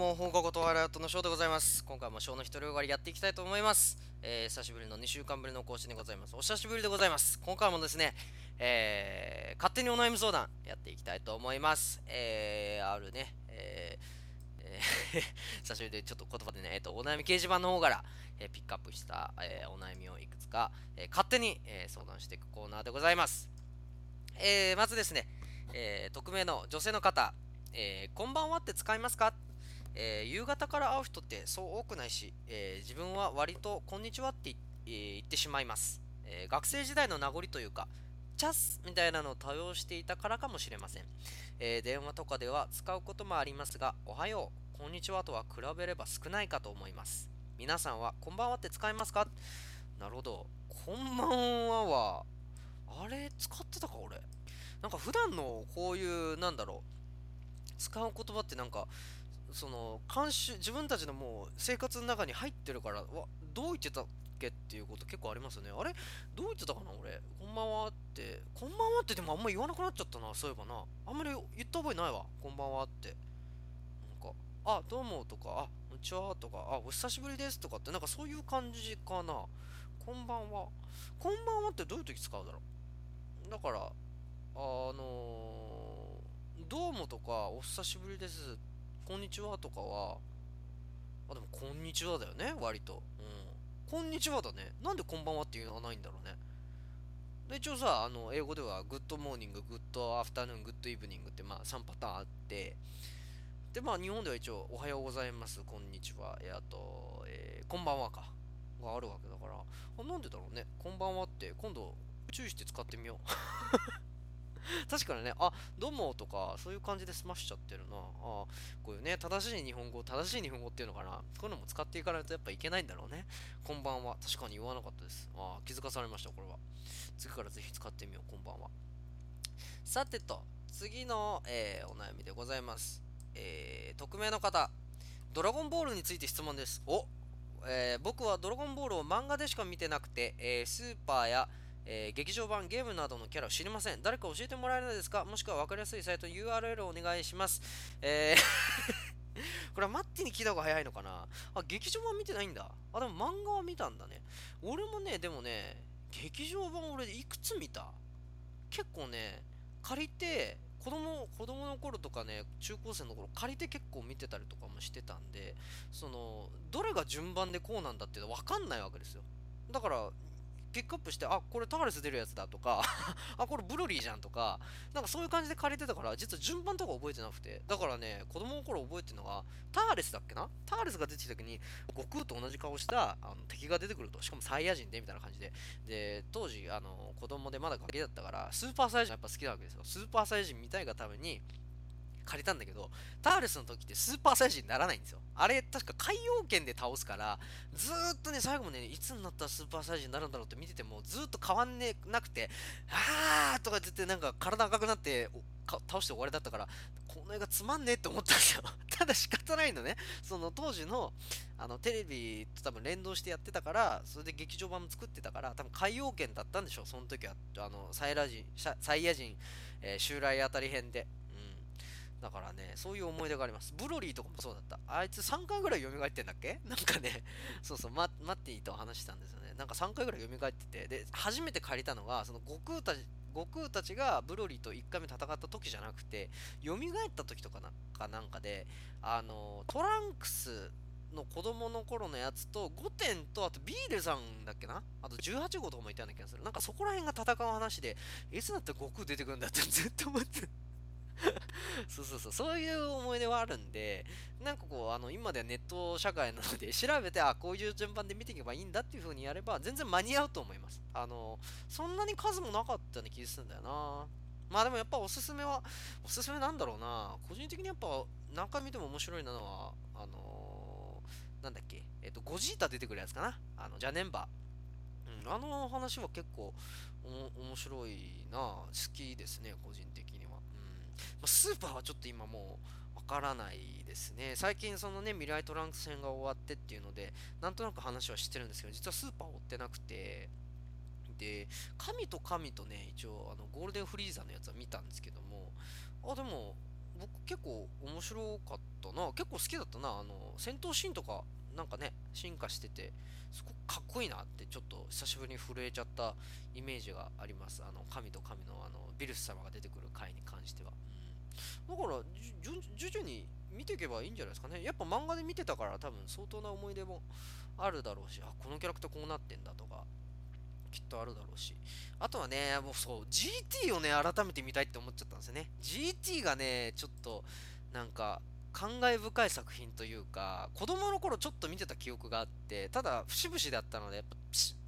どうも、放課後トワイライトのショーでございます。今回もショーの一人よがりやっていきたいと思います。えー、久しぶりの2週間ぶりの更新でございます。お久しぶりでございます。今回もですね、えー、勝手にお悩み相談やっていきたいと思います。えー、あるね、えー、えー 久しぶりでちょっと言葉でね、えっと、お悩み掲示板の方から、えーピックアップした、えーお悩みをいくつか、えー勝手に、えー相談していくコーナーでございます。えーまずですね、えー匿名の女性の方、えーこんばんはって使いますか？えー夕方から会う人ってそう多くないし、えー自分は割とこんにちはって言,、ってしまいます、え学生時代の名残というか、チャスみたいなのを多用していたからかもしれません、え電話とかでは使うこともありますが、おはよう、こんにちはとは比べれば少ないかと思います。皆さんはこんばんはって使いますか？なるほど。こんばんはは、あれ使ってたか俺？なんか普段のこういう、なんだろう、使う言葉ってなんか、その慣習自分たちのもう生活の中に入ってるからわどう言ってたっけっていうこと結構ありますよね。あれ？どう言ってたかな俺。こんばんはって。こんばんはってでもあんま言わなくなっちゃったなそういえばな。あんまり言った覚えないわ。こんばんはって。なんかあどうもとかあこんにちはとかあお久しぶりですとかってなんかそういう感じかな。こんばんは。こんばんはってどういう時使うだろう？だからあのーどうもとかお久しぶりですこんにちはとかは、あ、でもこんにちはだよね、割と。うん。こんにちはだね。なんでこんばんはっていうのはないんだろうね。で、一応さ、あの、英語では、 good morning、good afternoon、good evening って、まあ、3パターンあって、で、まあ、日本では一応、おはようございます、こんにちは、えあと、えーこんばんはか、があるわけだから、あ、なんでだろうね。こんばんはって、今度、注意して使ってみよう。確かにね、あ、どうもとか、そういう感じで済ましちゃってるな。あこういうね、正しい日本語、正しい日本語っていうのかな。こういうのも使っていかないとやっぱいけないんだろうね。こんばんは。確かに言わなかったです。あ気づかされました、これは。次からぜひ使ってみよう、こんばんは。さてと、次の、えーお悩みでございます。えー匿名の方、ドラゴンボールについて質問です。おえー僕はドラゴンボールを漫画でしか見てなくて、えースーパーやえー劇場版ゲームなどのキャラを知りません。誰か教えてもらえないですか？もしくは分かりやすいサイト URL をお願いします。えー これはマッティに聞いた方が早いのかな？あ、劇場版見てないんだ。あ、でも漫画は見たんだね。俺もね、でもね、劇場版俺いくつ見た？結構ね、借りて、子供子供の頃とかね、中高生の頃借りて結構見てたりとかもしてたんで、その、どれが順番でこうなんだっていうの分かんないわけですよ。だから、ピックアップして、あ、これターレス出るやつだとか、あ、これブロリーじゃんとか、なんかそういう感じで借りてたから、実は順番とか覚えてなくて、だからね、子供の頃覚えてるのが、ターレスだっけな？ターレスが出てきた時に、悟空と同じ顔したあの敵が出てくると、しかもサイヤ人でみたいな感じで、で、当時、あの、子供でまだガキだったから、スーパーサイヤ人やっぱ好きなわけですよ。スーパーサイヤ人見たいがために、借りたんだけど、ターレスの時ってスーパーサイヤ人にならないんですよ。あれ、確か海洋圏で倒すから、ずーっとね、最後もね、いつになったらスーパーサイヤ人になるんだろうって見てても、ずーっと変わんねなくて、あーとか言って、なんか体赤くなって、倒して終わりだったから、この映画つまんねえって思ったんですよ。ただ仕方ないのね。その当時の、あの、テレビと多分連動してやってたから、それで劇場版も作ってたから、多分海洋圏だったんでしょう、その時は。あの、サイラ人、サイヤ人、えー襲来あたり編で。うん。だからね、そういう思い出があります。ブロリーとかもそうだった。あいつ3回ぐらい蘇ってんだっけ？なんかね、そうそう、ママッティと話したんですよね。なんか3回ぐらい蘇ってて、で、初めて借りたのが、その悟空たち、悟空たちがブロリーと1回目戦った時じゃなくて、蘇った時とかなんかなんかで、あの、トランクスの子供の頃のやつと、5点と、あとビーレさんだっけな？あと18号とかもいたような気がする。なんかそこら辺が戦う話で、いつだったら悟空出てくるんだってずっと思ってそう、いう思い出はあるんで、なんかこう、あの、今ではネット社会なので、調べて、あ、こういう順番で見ていけばいいんだっていう風にやれば、全然間に合うと思います。あの、そんなに数もなかったような気がするんだよな。まあでもやっぱおすすめは、おすすめなんだろうな。個人的にやっぱ、何回見ても面白いなのは、あのーなんだっけ、えっと、ゴジータ出てくるやつかな。あの、ジャネンバ。うん、あの話は結構面白いな好きですね個人的に、ま、スーパーはちょっと今もうわからないですね。最近そのね未来トランク戦が終わってっていうのでなんとなく話は知ってるんですけど実はスーパーを追ってなくて。で神と神とね一応あのゴールデンフリーザのやつは見たんですけどもあでも僕結構面白かったな。結構好きだったな。あの戦闘シーンとかなんかね進化しててすごくかっこいいなってちょっと久しぶりに震えちゃったイメージがあります。あの神と神のあのビルス様が出てくる回に関しては、うん、だから徐々に見ていけばいいんじゃないですかね。やっぱ漫画で見てたから多分相当な思い出もあるだろうしあこのキャラクターこうなってんだとかきっとあるだろうし。あとはねもうそう GT をね改めて見たいって思っちゃったんですよね。GT がねちょっとなんか感慨深い作品というか子供の頃ちょっと見てた記憶があってただ節々だったのでやっぱ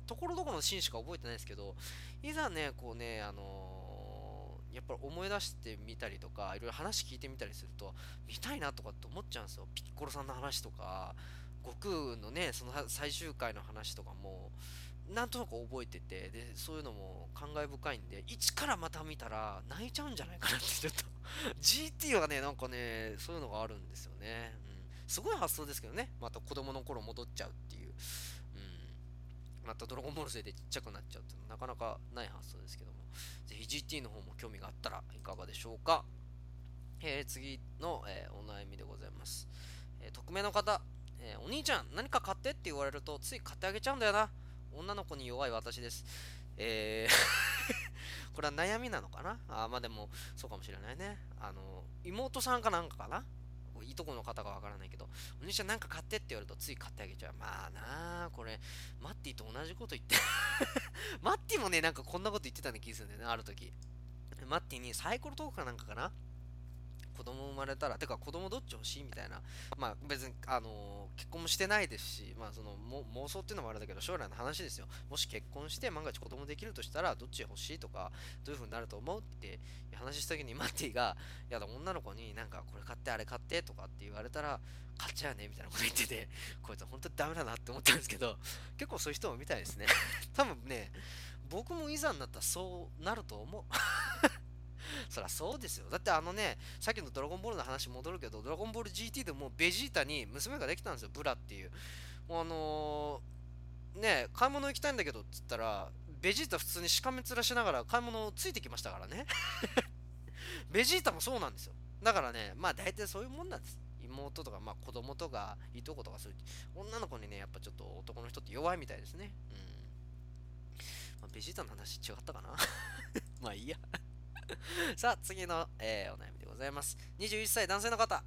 ところどころのシーンしか覚えてないですけどいざねこうねあのー、やっぱり思い出してみたりとかいろいろ話聞いてみたりすると見たいなとかって思っちゃうんですよ。ピッコロさんの話とか悟空のねその最終回の話とかもなんとなく覚えててでそういうのも感慨深いんで一からまた見たら泣いちゃうんじゃないかなってちょっと。GT はねなんかねそういうのがあるんですよね、うん、すごい発想ですけどね。また子供の頃戻っちゃうっていう、うん、またドラゴンボール生でちっちゃくなっちゃうっていうのなかなかない発想ですけども。ぜひ GT の方も興味があったらいかがでしょうか。えー、次の、えー、お悩みでございます、えー、匿名の方、えお兄ちゃん何か買ってって言われるとつい買ってあげちゃうんだよな。女の子に弱い私です。えー これは悩みなのかな？あまあでも、そうかもしれないね。あの、妹さんかなんかかな？いとこの方がわからないけど、お兄ちゃんなんか買ってって言われるとつい買ってあげちゃう。まあなあ、これ、マッティと同じこと言って マッティもね、なんかこんなこと言ってたような気がするんだよね、ある時。マッティにサイコロトークかなんかかな？子供生まれたら、てか子供どっち欲しいみたいな、まあ別に、あのー、結婚もしてないですし、まあその妄想っていうのもあれだけど、将来の話ですよ。もし結婚して万が一子供できるとしたら、どっち欲しいとか、どういう風になると思うって話した時にマッティが、いや、女の子になんかこれ買って、あれ買ってとかって言われたら、買っちゃうねみたいなこと言ってて、こいつ本当にダメだなって思ったんですけど、結構そういう人も見たいですね。多分ね、僕もいざになったらそうなると思う。そりゃそうですよ。だってあのね、さっきのドラゴンボールの話戻るけど、ドラゴンボール GT でもベジータに娘ができたんですよ、ブラっていう。もうあのー、ね、買い物行きたいんだけどっつったら、ベジータ普通にしかめ面しながら買い物ついてきましたからね。ベジータもそうなんですよ。だからね、まあ大体そういうもんなんです。妹とか、まあ子供とか、いとことかそういう、女の子にね、やっぱちょっと男の人って弱いみたいですね。うん。まあ、ベジータの話違ったかな まあいいや さあ、次の、えー、お悩みでございます。21歳男性の方。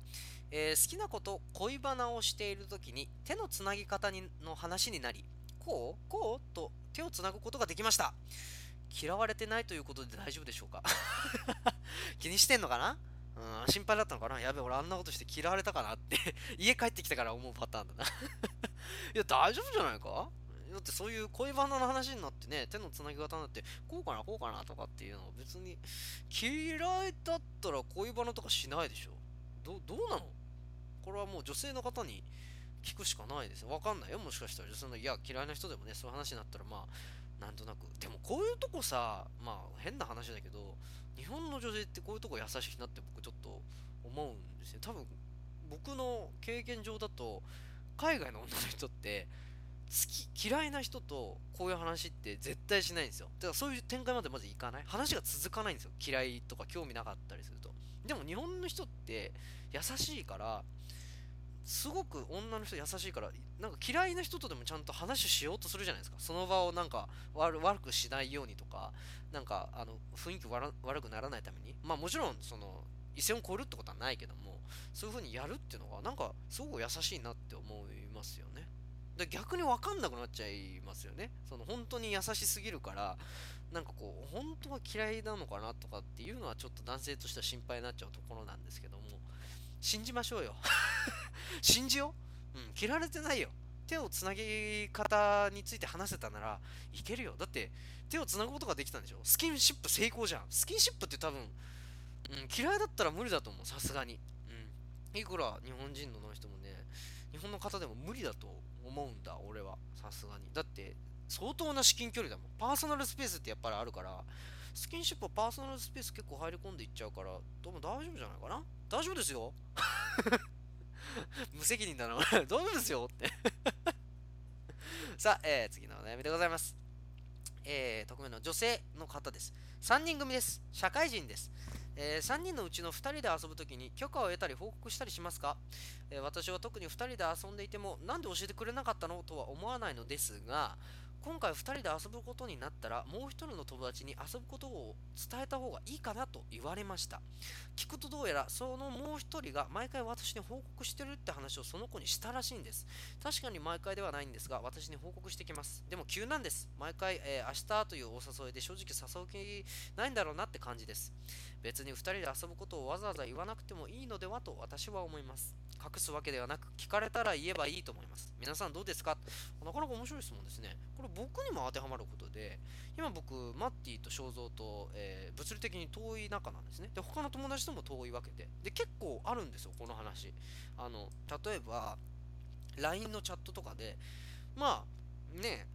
えー、好きなこと恋バナをしている時に手のつなぎ方にの話になりこうこうと手をつなぐことができました。嫌われてないということで大丈夫でしょうか？気にしてんのかな？うん、心配だったのかな？やべ、俺あんなことして嫌われたかなって。家帰ってきてから思うパターンだな。いや、大丈夫じゃないか？だってそういう恋バナの話になってね、手のつなぎ方になって、こうかな、こうかなとかっていうのは別に嫌いだったら恋バナとかしないでしょ。どどうなの？これはもう女性の方に聞くしかないですよ。わかんないよ。もしかしたら女性の、いや、嫌いな人でもね、そういう話になったら、まあ、なんとなく。でもこういうとこさ、まあ変な話だけど、日本の女性ってこういうとこ優しいなって僕ちょっと思うんですよ。多分、僕の経験上だと、海外の女の人って、好き嫌いな人とこういう話って絶対しないんですよ。だからそういう展開までまずいかない。話が続かないんですよ。嫌いとか興味なかったりすると。でも日本の人って優しいからすごく女の人優しいからなんか嫌いな人とでもちゃんと話しようとするじゃないですか。その場をなんか悪くしないようにとかなんかあの雰囲気悪くならないために。まあもちろんその一線を越えるってことはないけどもそういう風にやるっていうのがなんかすごく優しいなって思いますよね。で逆に分かんなくなっちゃいますよね。その本当に優しすぎるからなんかこう本当は嫌いなのかなとかっていうのはちょっと男性としては心配になっちゃうところなんですけども信じましょうよ。信じよう、うん、切られてないよ。手をつなぎ方について話せたならいけるよ。だって手をつなぐことができたんでしょ？スキンシップ成功じゃん。スキンシップって多分、うん、嫌いだったら無理だと思う。さすがに、うん、いくら日本人の人もね日本の方でも無理だと思うんだ俺はさすがにだって相当な至近距離だもんパーソナルスペースってやっぱりあるからスキンシップはパーソナルスペース結構入り込んでいっちゃうからどうも大丈夫じゃないかな？大丈夫ですよ 無責任だな大丈夫ですよって さあ、えー、次のお悩みでございます。えー、匿名の女性の方です。3人組です。社会人です。えー3人のうちの2人で遊ぶときに許可を得たり報告したりしますか、えー私は特に2人で遊んでいても何で教えてくれなかったの？とは思わないのですが今回2人で遊ぶことになったらもう1人の友達に遊ぶことを伝えた方がいいかなと言われました。聞くとどうやらそのもう1人が毎回私に報告してるって話をその子にしたらしいんです。確かに毎回ではないんですが私に報告してきます。でも急なんです。毎回、えー明日というお誘いで正直誘う気ないんだろうなって感じです。別に2人で遊ぶことをわざわざ言わなくてもいいのではと私は思います。隠すわけではなく聞かれたら言えばいいと思います。皆さんどうですか？なかなか面白い質問ですね。これ僕にも当てはまることで今僕マッティと正蔵と、えー物理的に遠い仲なんですね。で他の友達とも遠いわけで。で結構あるんですよこの話。あの例えば LINE のチャットとかでまあね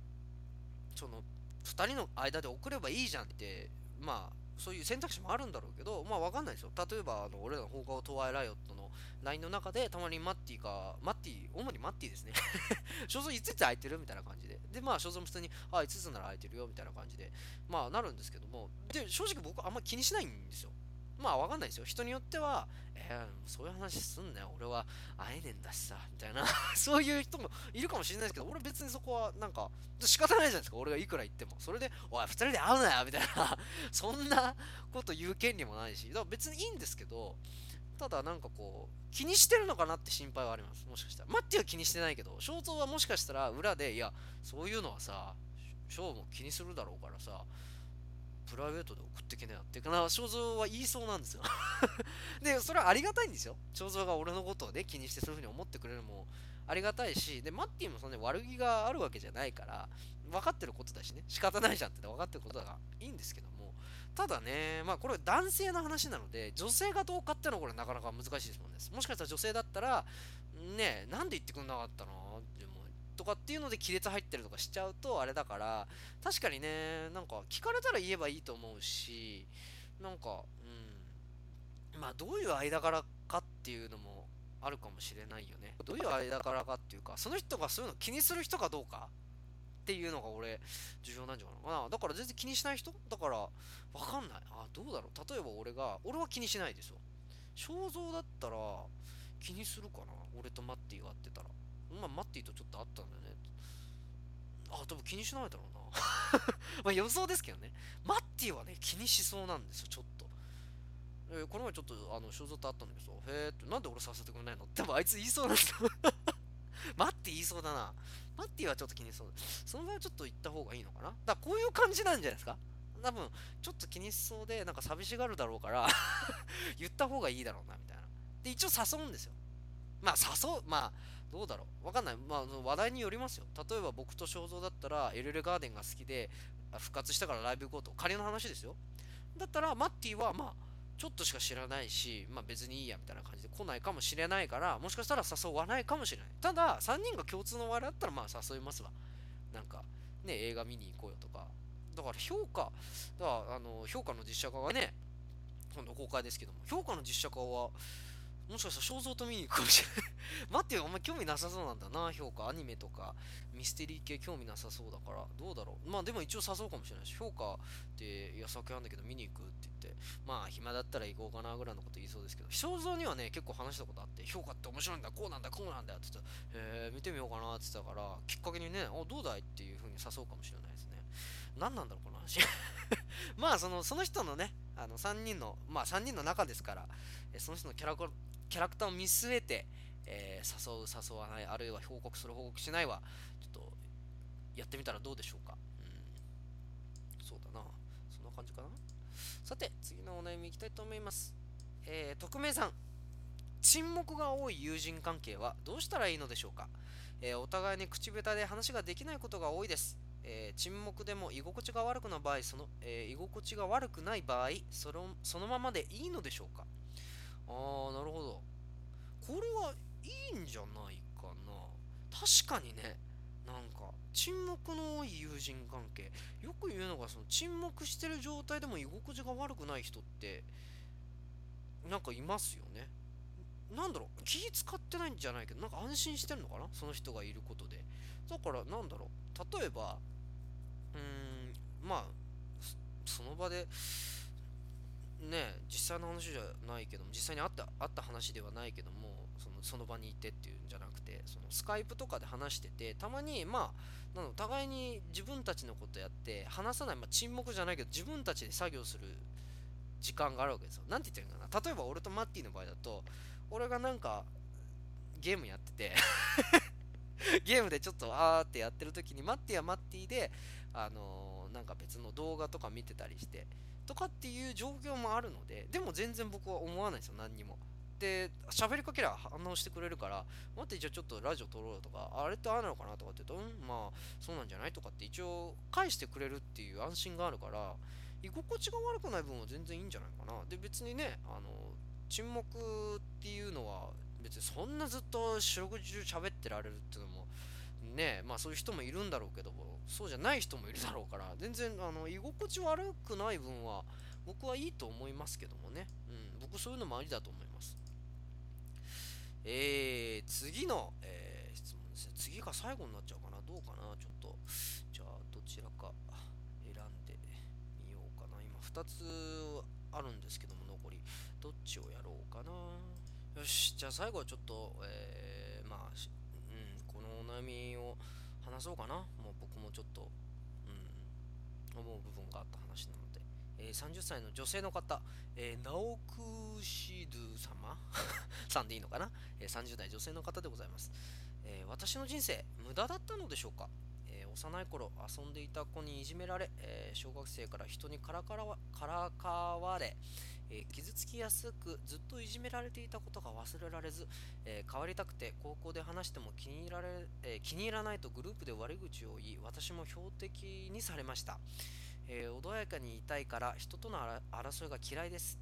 その2人の間で送ればいいじゃんってまあそういう選択肢もあるんだろうけどまあわかんないですよ。例えばあの俺らの放課後トワイライオットの LINE の中でたまにマッティかマッティ主にマッティですね。所蔵5つ空いてるみたいな感じで。でまあ所蔵も普通にあ5つなら空いてるよみたいな感じで。まあなるんですけども。で正直僕あんま気にしないんですよ。まあわかんないですよ。人によってはえー、そういう話すんなよ。俺は会えねえんだしさ。みたいな。そういう人もいるかもしれないですけど俺別にそこはなんか仕方ないじゃないですか。俺がいくら言っても。それでおい2人で会うなよ。みたいな。そんなこと言う権利もないし。だから別にいいんですけどただなんかこう気にしてるのかなって心配はあります。もしかしたら。マッティは気にしてないけど肖像はもしかしたら裏でいやそういうのはさ翔も気にするだろうからさプライベートで送ってけなっていうかな肖像は言いそうなんですよ。でそれはありがたいんですよ。肖像が俺のことをね気にしてそういうふうに思ってくれるのもありがたいしでマッティもそんなに悪気があるわけじゃないから分かってることだしね。仕方ないじゃんって分かってることだからいいんですけども。ただねまあこれ男性の話なので女性がどうかっていうのはこれなかなか難しいですもんね。もしかしたら女性だったらねえなんで言ってくんなかったの？でもとかっていうので亀裂入ってるとかしちゃうとあれだから確かにねなんか聞かれたら言えばいいと思うしなんかうん。まあどういう間柄かっていうのもあるかもしれないよね。どういう間柄かっていうかその人がそういうの気にする人かどうかっていうのが俺重要なんじゃないかな。だから全然気にしない人？だからわかんない。あどうだろう。例えば俺が俺は気にしないですよ肖像だったら気にするかな。俺とマッティが会ってたら。まあマッティとちょっと会ったんだよね。あ多分気にしないだろうな。まあ予想ですけどね。マッティはね気にしそうなんですよちょっと。えーこの前ちょっとあの肖像と会ったんだけどへえってなんで俺させてくれないの？って多分あいつ言いそうなんですよマッティ言いそうだな。マッティはちょっと気にしそう。だその場合はちょっと言った方がいいのかな？だからこういう感じなんじゃないですか？多分ちょっと気にしそうでなんか寂しがるだろうから 言った方がいいだろうなみたいな。で一応誘うんですよ。まあ誘うまあどうだろう？わかんない。まあ話題によりますよ。例えば僕と肖像だったらエルレガーデンが好きで復活したからライブ行こうと。仮の話ですよ。だったらマッティはまあちょっとしか知らないし、まあ、別にいいやみたいな感じで来ないかもしれないからもしかしたら誘わないかもしれない。ただ3人が共通の話題だったらまあ誘いますわ。なんかね映画見に行こうよとか。だから評価だからあの評価の実写化がね今度公開ですけども。評価の実写化はもしかしたら肖像と見に行くかもしれない。待ってよお前興味なさそうなんだな評価。アニメとかミステリー系興味なさそうだから。どうだろう。まあでも一応誘うかもしれないし評価っていや酒あんだけど見に行くって言って。まあ暇だったら行こうかなぐらいのこと言いそうですけど。肖像にはね結構話したことあって評価って面白いんだこうなんだこうなんだって言ったらえー、見てみようかなって言ってたからきっかけにねおどうだいっていう風に誘うかもしれないですね。何なんだろうこの話まあそのその人のねあの3人のまあ3人の中ですからえその人のキャラコキャラクターを見据えて、えー誘う誘わないあるいは報告する報告しないはちょっとやってみたらどうでしょうか。うん。そうだな。そんな感じかな。さて次のお悩みいきたいと思います。えー、匿名さん。沈黙が多い友人関係はどうしたらいいのでしょうか、えーお互いに口下手で話ができないことが多いです、えー沈黙でも居心地が悪くな場合その、えー居心地が悪くない場合そのそのままでいいのでしょうか。あーなるほど。これはいいんじゃないかな。確かにねなんか沈黙の多い友人関係。よく言うのがその沈黙してる状態でも居心地が悪くない人ってなんかいますよね。なんだろう気使ってないんじゃないけどなんか安心してるのかな？その人がいることで。だからなんだろう。例えばうーんまあその場でね実際の話じゃないけども実際にあったあった話ではないけどもそのその場にいてっていうんじゃなくてそのスカイプとかで話しててたまにまあなの互いに自分たちのことやって話さない、まあ、沈黙じゃないけど自分たちで作業する時間があるわけですよ。なんて言ってるのかな例えば俺とマッティの場合だと俺がなんかゲームやってて ゲームでちょっとあーってやってる時にマッティはマッティであのー、なんか別の動画とか見てたりしてとかっていう状況もあるのででも全然僕は思わないですよ何にも。で喋りかけりゃ反応してくれるから待ってじゃあちょっとラジオ撮ろうとかあれってああなのかなとかって言うとまあそうなんじゃないとかって一応返してくれるっていう安心があるから居心地が悪くない分は全然いいんじゃないかな。で別にねあの沈黙っていうのは別にそんなずっと四六時中喋ってられるっていうのもねまあそういう人もいるんだろうけどもそうじゃない人もいるだろうから全然あの居心地悪くない分は僕はいいと思いますけどもね、うん、僕そういうのもありだと思います。えー、次の、えー、質問ですね。次が最後になっちゃうかな。どうかな。ちょっとじゃあどちらか選んでみようかな。今2つあるんですけども残り。どっちをやろうかな。よしじゃあ最後はちょっと、えー、まあ、悩みを話そうかな。もう僕もちょっと、うん、思う部分があった話なので、えー、30歳の女性の方、えー、ナオクシドゥ様？さんでいいのかな、えー、30代女性の方でございます、え、私の人生無駄だったのでしょうか、幼い頃遊んでいた子にいじめられ、えー、小学生から人にからからわからかわれ、えー、傷つきやすくずっといじめられていたことが忘れられず、え変わりたくて高校で話しても気に入られ、え気に入らないとグループで悪口を言い私も標的にされました、え穏やかにいたいから人との争いが嫌いです、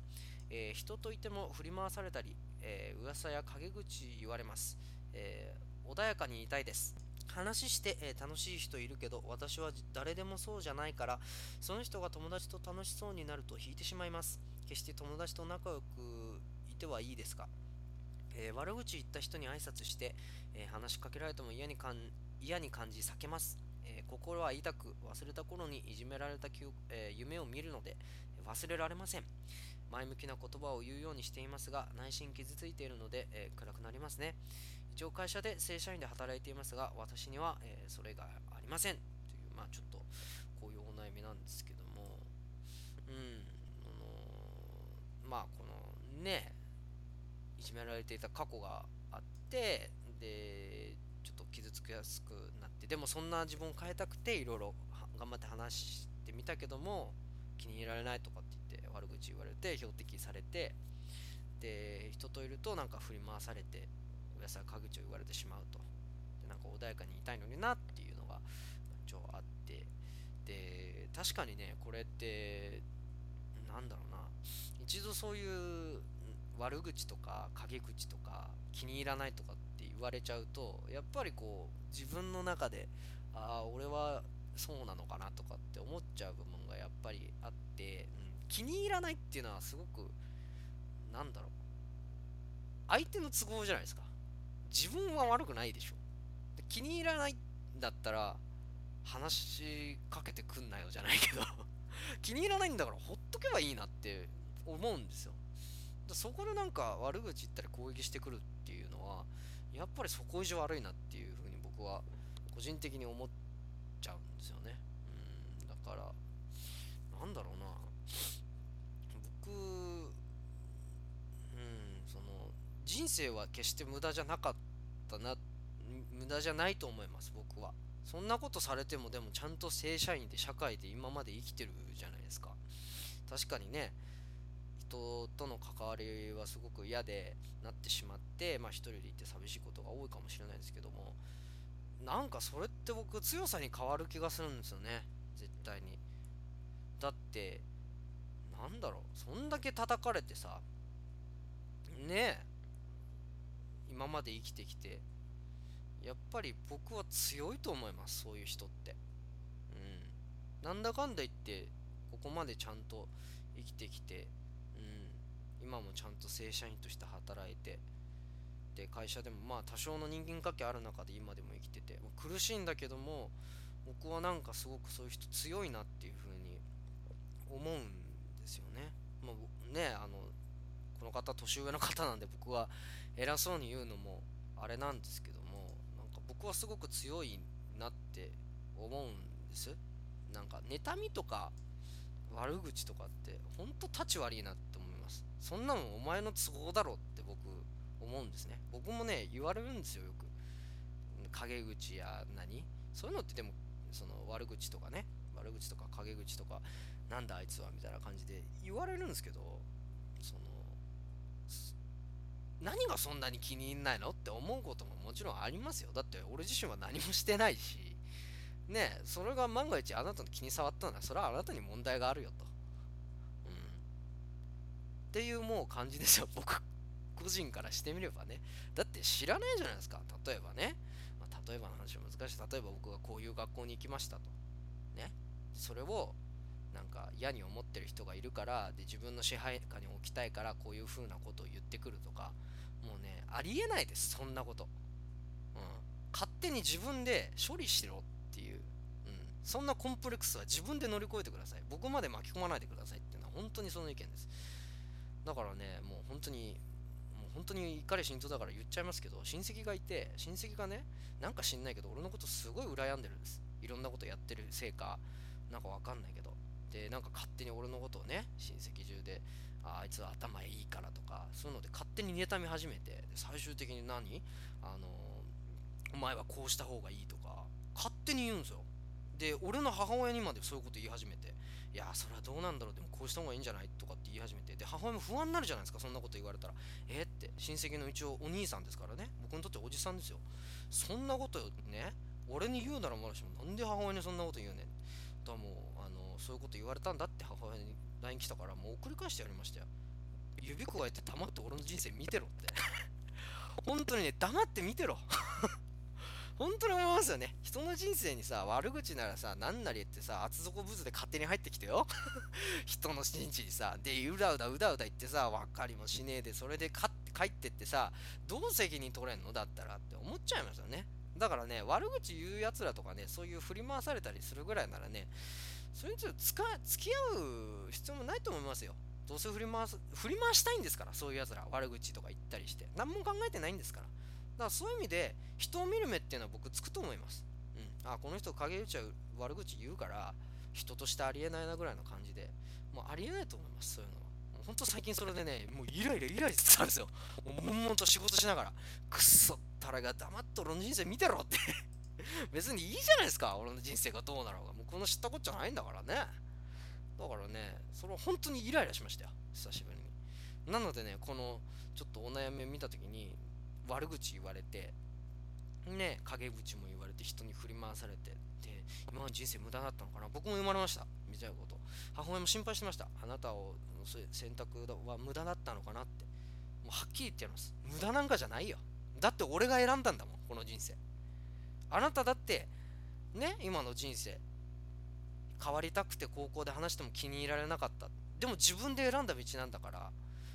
え人といても振り回されたり、え噂や陰口言われます、え穏やかにいたいです。話して、えー、楽しい人いるけど私は誰でもそうじゃないからその人が友達と楽しそうになると引いてしまいます。決して友達と仲良くいてはいいですか、えー、悪口言った人に挨拶して、えー、話しかけられても嫌にかん嫌に感じ避けます、え、心は痛く忘れた頃にいじめられた、え夢を見るので忘れられません。前向きな言葉を言うようにしていますが内心傷ついているので、え暗くなりますね。一応会社で正社員で働いていますが私には、えそれがありません。というまあちょっとこういうお悩みなんですけども。うんまあこのねいじめられていた過去があってでちょっと傷つきやすくなってでもそんな自分を変えたくていろいろ頑張って話してみたけども気に入られないとかって言って悪口言われて標的されてで人といるとなんか振り回されてお野菜陰口を言われてしまうとでなんか穏やかにいたいのになっていうのが一応あって。で確かにねこれってなんだろうな。一度そういう悪口とか陰口とか気に入らないとかって言われちゃうとやっぱりこう自分の中でああ俺はそうなのかなとかって思っちゃう部分がやっぱりあって、うん、気に入らないっていうのはすごくなんだろう。相手の都合じゃないですか。自分は悪くないでしょ。気に入らないんだったら話しかけてくんなよじゃないけど。気に入らないんだからほっとけばいいなって思うんですよ。そこでなんか悪口言ったり攻撃してくるっていうのはやっぱりそこ以上悪いなっていうふうに僕は個人的に思っちゃうんですよね。うんだからなんだろうな僕うんその人生は決して無駄じゃなかったな無駄じゃないと思います僕は。そんなことされてもでもちゃんと正社員で社会で今まで生きてるじゃないですか。確かにね人との関わりはすごく嫌でなってしまってまあ一人でいて寂しいことが多いかもしれないですけどもなんかそれって僕強さに変わる気がするんですよね絶対に。だってなんだろうそんだけ叩かれてさねえ今まで生きてきてやっぱり僕は強いと思いますそういう人って。うん。なんだかんだ言ってここまでちゃんと生きてきてうん。今もちゃんと正社員として働いてで会社でもまあ多少の人間関係ある中で今でも生きてて苦しいんだけども僕はなんかすごくそういう人強いなっていうふうに思うんですよね、まあ、ねあのこの方年上の方なんで僕は偉そうに言うのもあれなんですけどもなんか僕はすごく強いなって思うんです。なんか妬みとか悪口とかってほんと立ち悪いなって思います。そんなのお前の都合だろって僕思うんですね。僕もね言われるんですよよく。陰口や何。そういうのってでもその悪口とかね。悪口とか陰口とかなんだあいつはみたいな感じで言われるんですけど何がそんなに気に入んないのって思うことももちろんありますよ。だって俺自身は何もしてないし。ねそれが万が一あなたの気に障ったならそれはあなたに問題があるよと。うん。っていうもう感じですよ。僕個人からしてみればね。だって知らないじゃないですか。例えばね、まあ、例えばの話は難しい。例えば僕がこういう学校に行きましたと。ね。それをなんか嫌に思ってる人がいるからで自分の支配下に置きたいからこういう風なことを言ってくるとかもうねありえないですそんなこと、うん、勝手に自分で処理しろっていう、うん、そんなコンプレックスは自分で乗り越えてください。僕まで巻き込まないでくださいっていうのは本当にその意見です。だからねもう本当にもう本当に怒り心頭だから言っちゃいますけど親戚がいて親戚がねなんか知んないけど俺のことすごい羨んでるんです。いろんなことやってるせいかなんかわかんないけど。でなんか勝手に俺のことをね親戚中でああいつは頭いいからとかそういうので勝手に妬み始めて最終的に何？あのお前はこうした方がいいとか勝手に言うんですよ。で俺の母親にまでそういうこと言い始めていやそれはどうなんだろうでもこうした方がいいんじゃない？とかって言い始めてで母親も不安になるじゃないですかそんなこと言われたら。えー、って親戚の一応お兄さんですからね僕にとっておじさんですよ。そんなことね俺に言うならまだしもなんで母親にそんなこと言うねん。だもうそういうこと言われたんだって母親に LINE 来たからもう送り返してやりましたよ。指くわえて黙って俺の人生見てろって。本当にね黙って見てろ。本当に思いますよね。人の人生にさ悪口ならさ何なりってさ厚底ブーツで勝手に入ってきてよ。人の陣地にさでうだうだうだうだ言ってさ分かりもしねえでそれで帰ってってさどう責任取れんのだったらって思っちゃいますよね。だからね、悪口言うやつらとかね、そういう振り回されたりするぐらいならね、それにつ付き合う必要もないと思いますよ。どうせ振り回す、振り回したいんですから、そういうやつら。悪口とか言ったりして。何も考えてないんですから。だからそういう意味で、人を見る目っていうのは僕つくと思います。うん。あ、この人陰口は悪口言うから、人としてありえないなぐらいの感じで、もうありえないと思います、そういうのは。ほんと最近それでね、もうイライライライラしてたんですよ。もう悶々と仕事しながら、くっそったらが黙って俺の人生見てろって 別にいいじゃないですか、俺の人生がどうなろうが。もうこの知ったこっちゃないんだからね。だからね、それは本当にイライラしましたよ、久しぶりに。なのでね、このちょっとお悩みを見たときに、悪口言われて、ね、陰口も言われて、人に振り回されて、で、今の人生無駄だったのかな。僕も生まれました、みたいなこと。母親も心配してました。あなたをそういう選択は無駄だったのかなって。もうはっきり言ってやります。無駄なんかじゃないよ。だって俺が選んだんだもんこの人生。あなただってね今の人生変わりたくて高校で話しても気に入られなかった。でも自分で選んだ道なんだから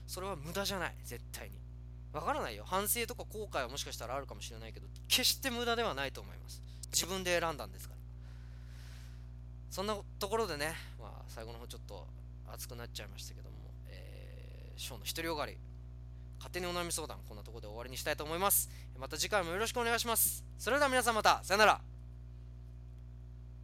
それは無駄じゃない。絶対に。わからないよ反省とか後悔はもしかしたらあるかもしれないけど決して無駄ではないと思います自分で選んだんですからそんなところでね、まあ、最後の方ちょっと熱くなっちゃいましたけども、えー、ショーの独りよがり、勝手にお悩み相談、こんなところで終わりにしたいと思います。また次回もよろしくお願いします。それでは皆さんまた、さよなら。